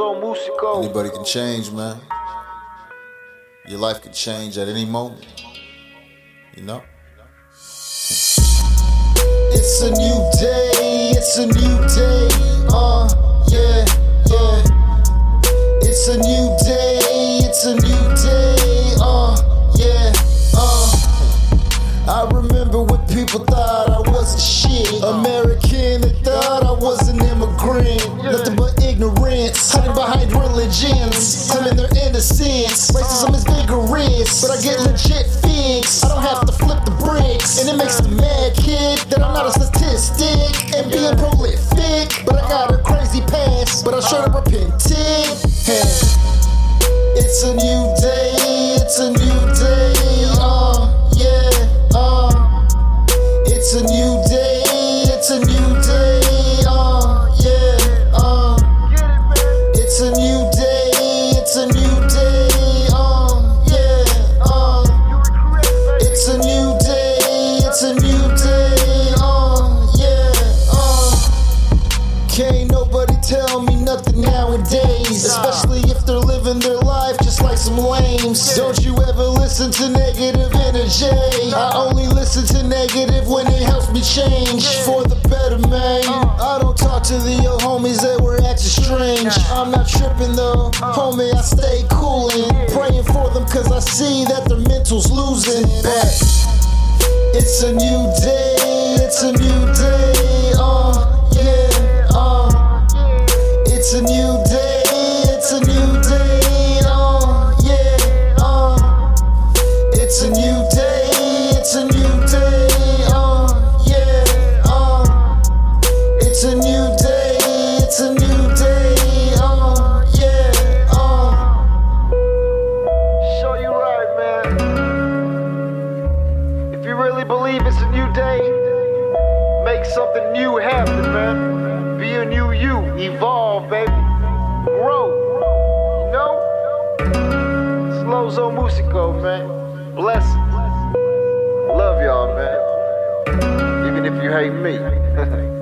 Anybody can change, man. Your life can change at any moment. You know? It's a new day, it's a new day. Uh, but I get legit fixed. I don't have to flip the bricks, and it makes me mad, kid, that I'm not a statistic and being prolific. But I got a crazy past, but I'm sure to repented. It's a new day, it's a new day. Uh, yeah, uh. It's a new day, it's a new day. It's a new day. Uh, yeah, uh. Can't nobody tell me nothing nowadays, especially if they're living their life just like some lames. Don't you ever listen to negative energy? I only listen to negative when it helps me change for the better, man. I don't talk to the old homies that were acting strange. I'm not tripping though, homie. I stay coolin', praying for them cause I see that their mental's losing. But it's a new day, it's a new day. Uh, yeah, uh. It's a new day, it's a new day, uh, yeah, uh. It's a new day, it's a new day, uh, yeah, uh. It's a new day, it's a new you really believe it's a new day, make something new happen, man. Be a new you. Evolve, baby. Grow. You know? Slozo Musico, man. Blessings. Love y'all, man. Even if you hate me.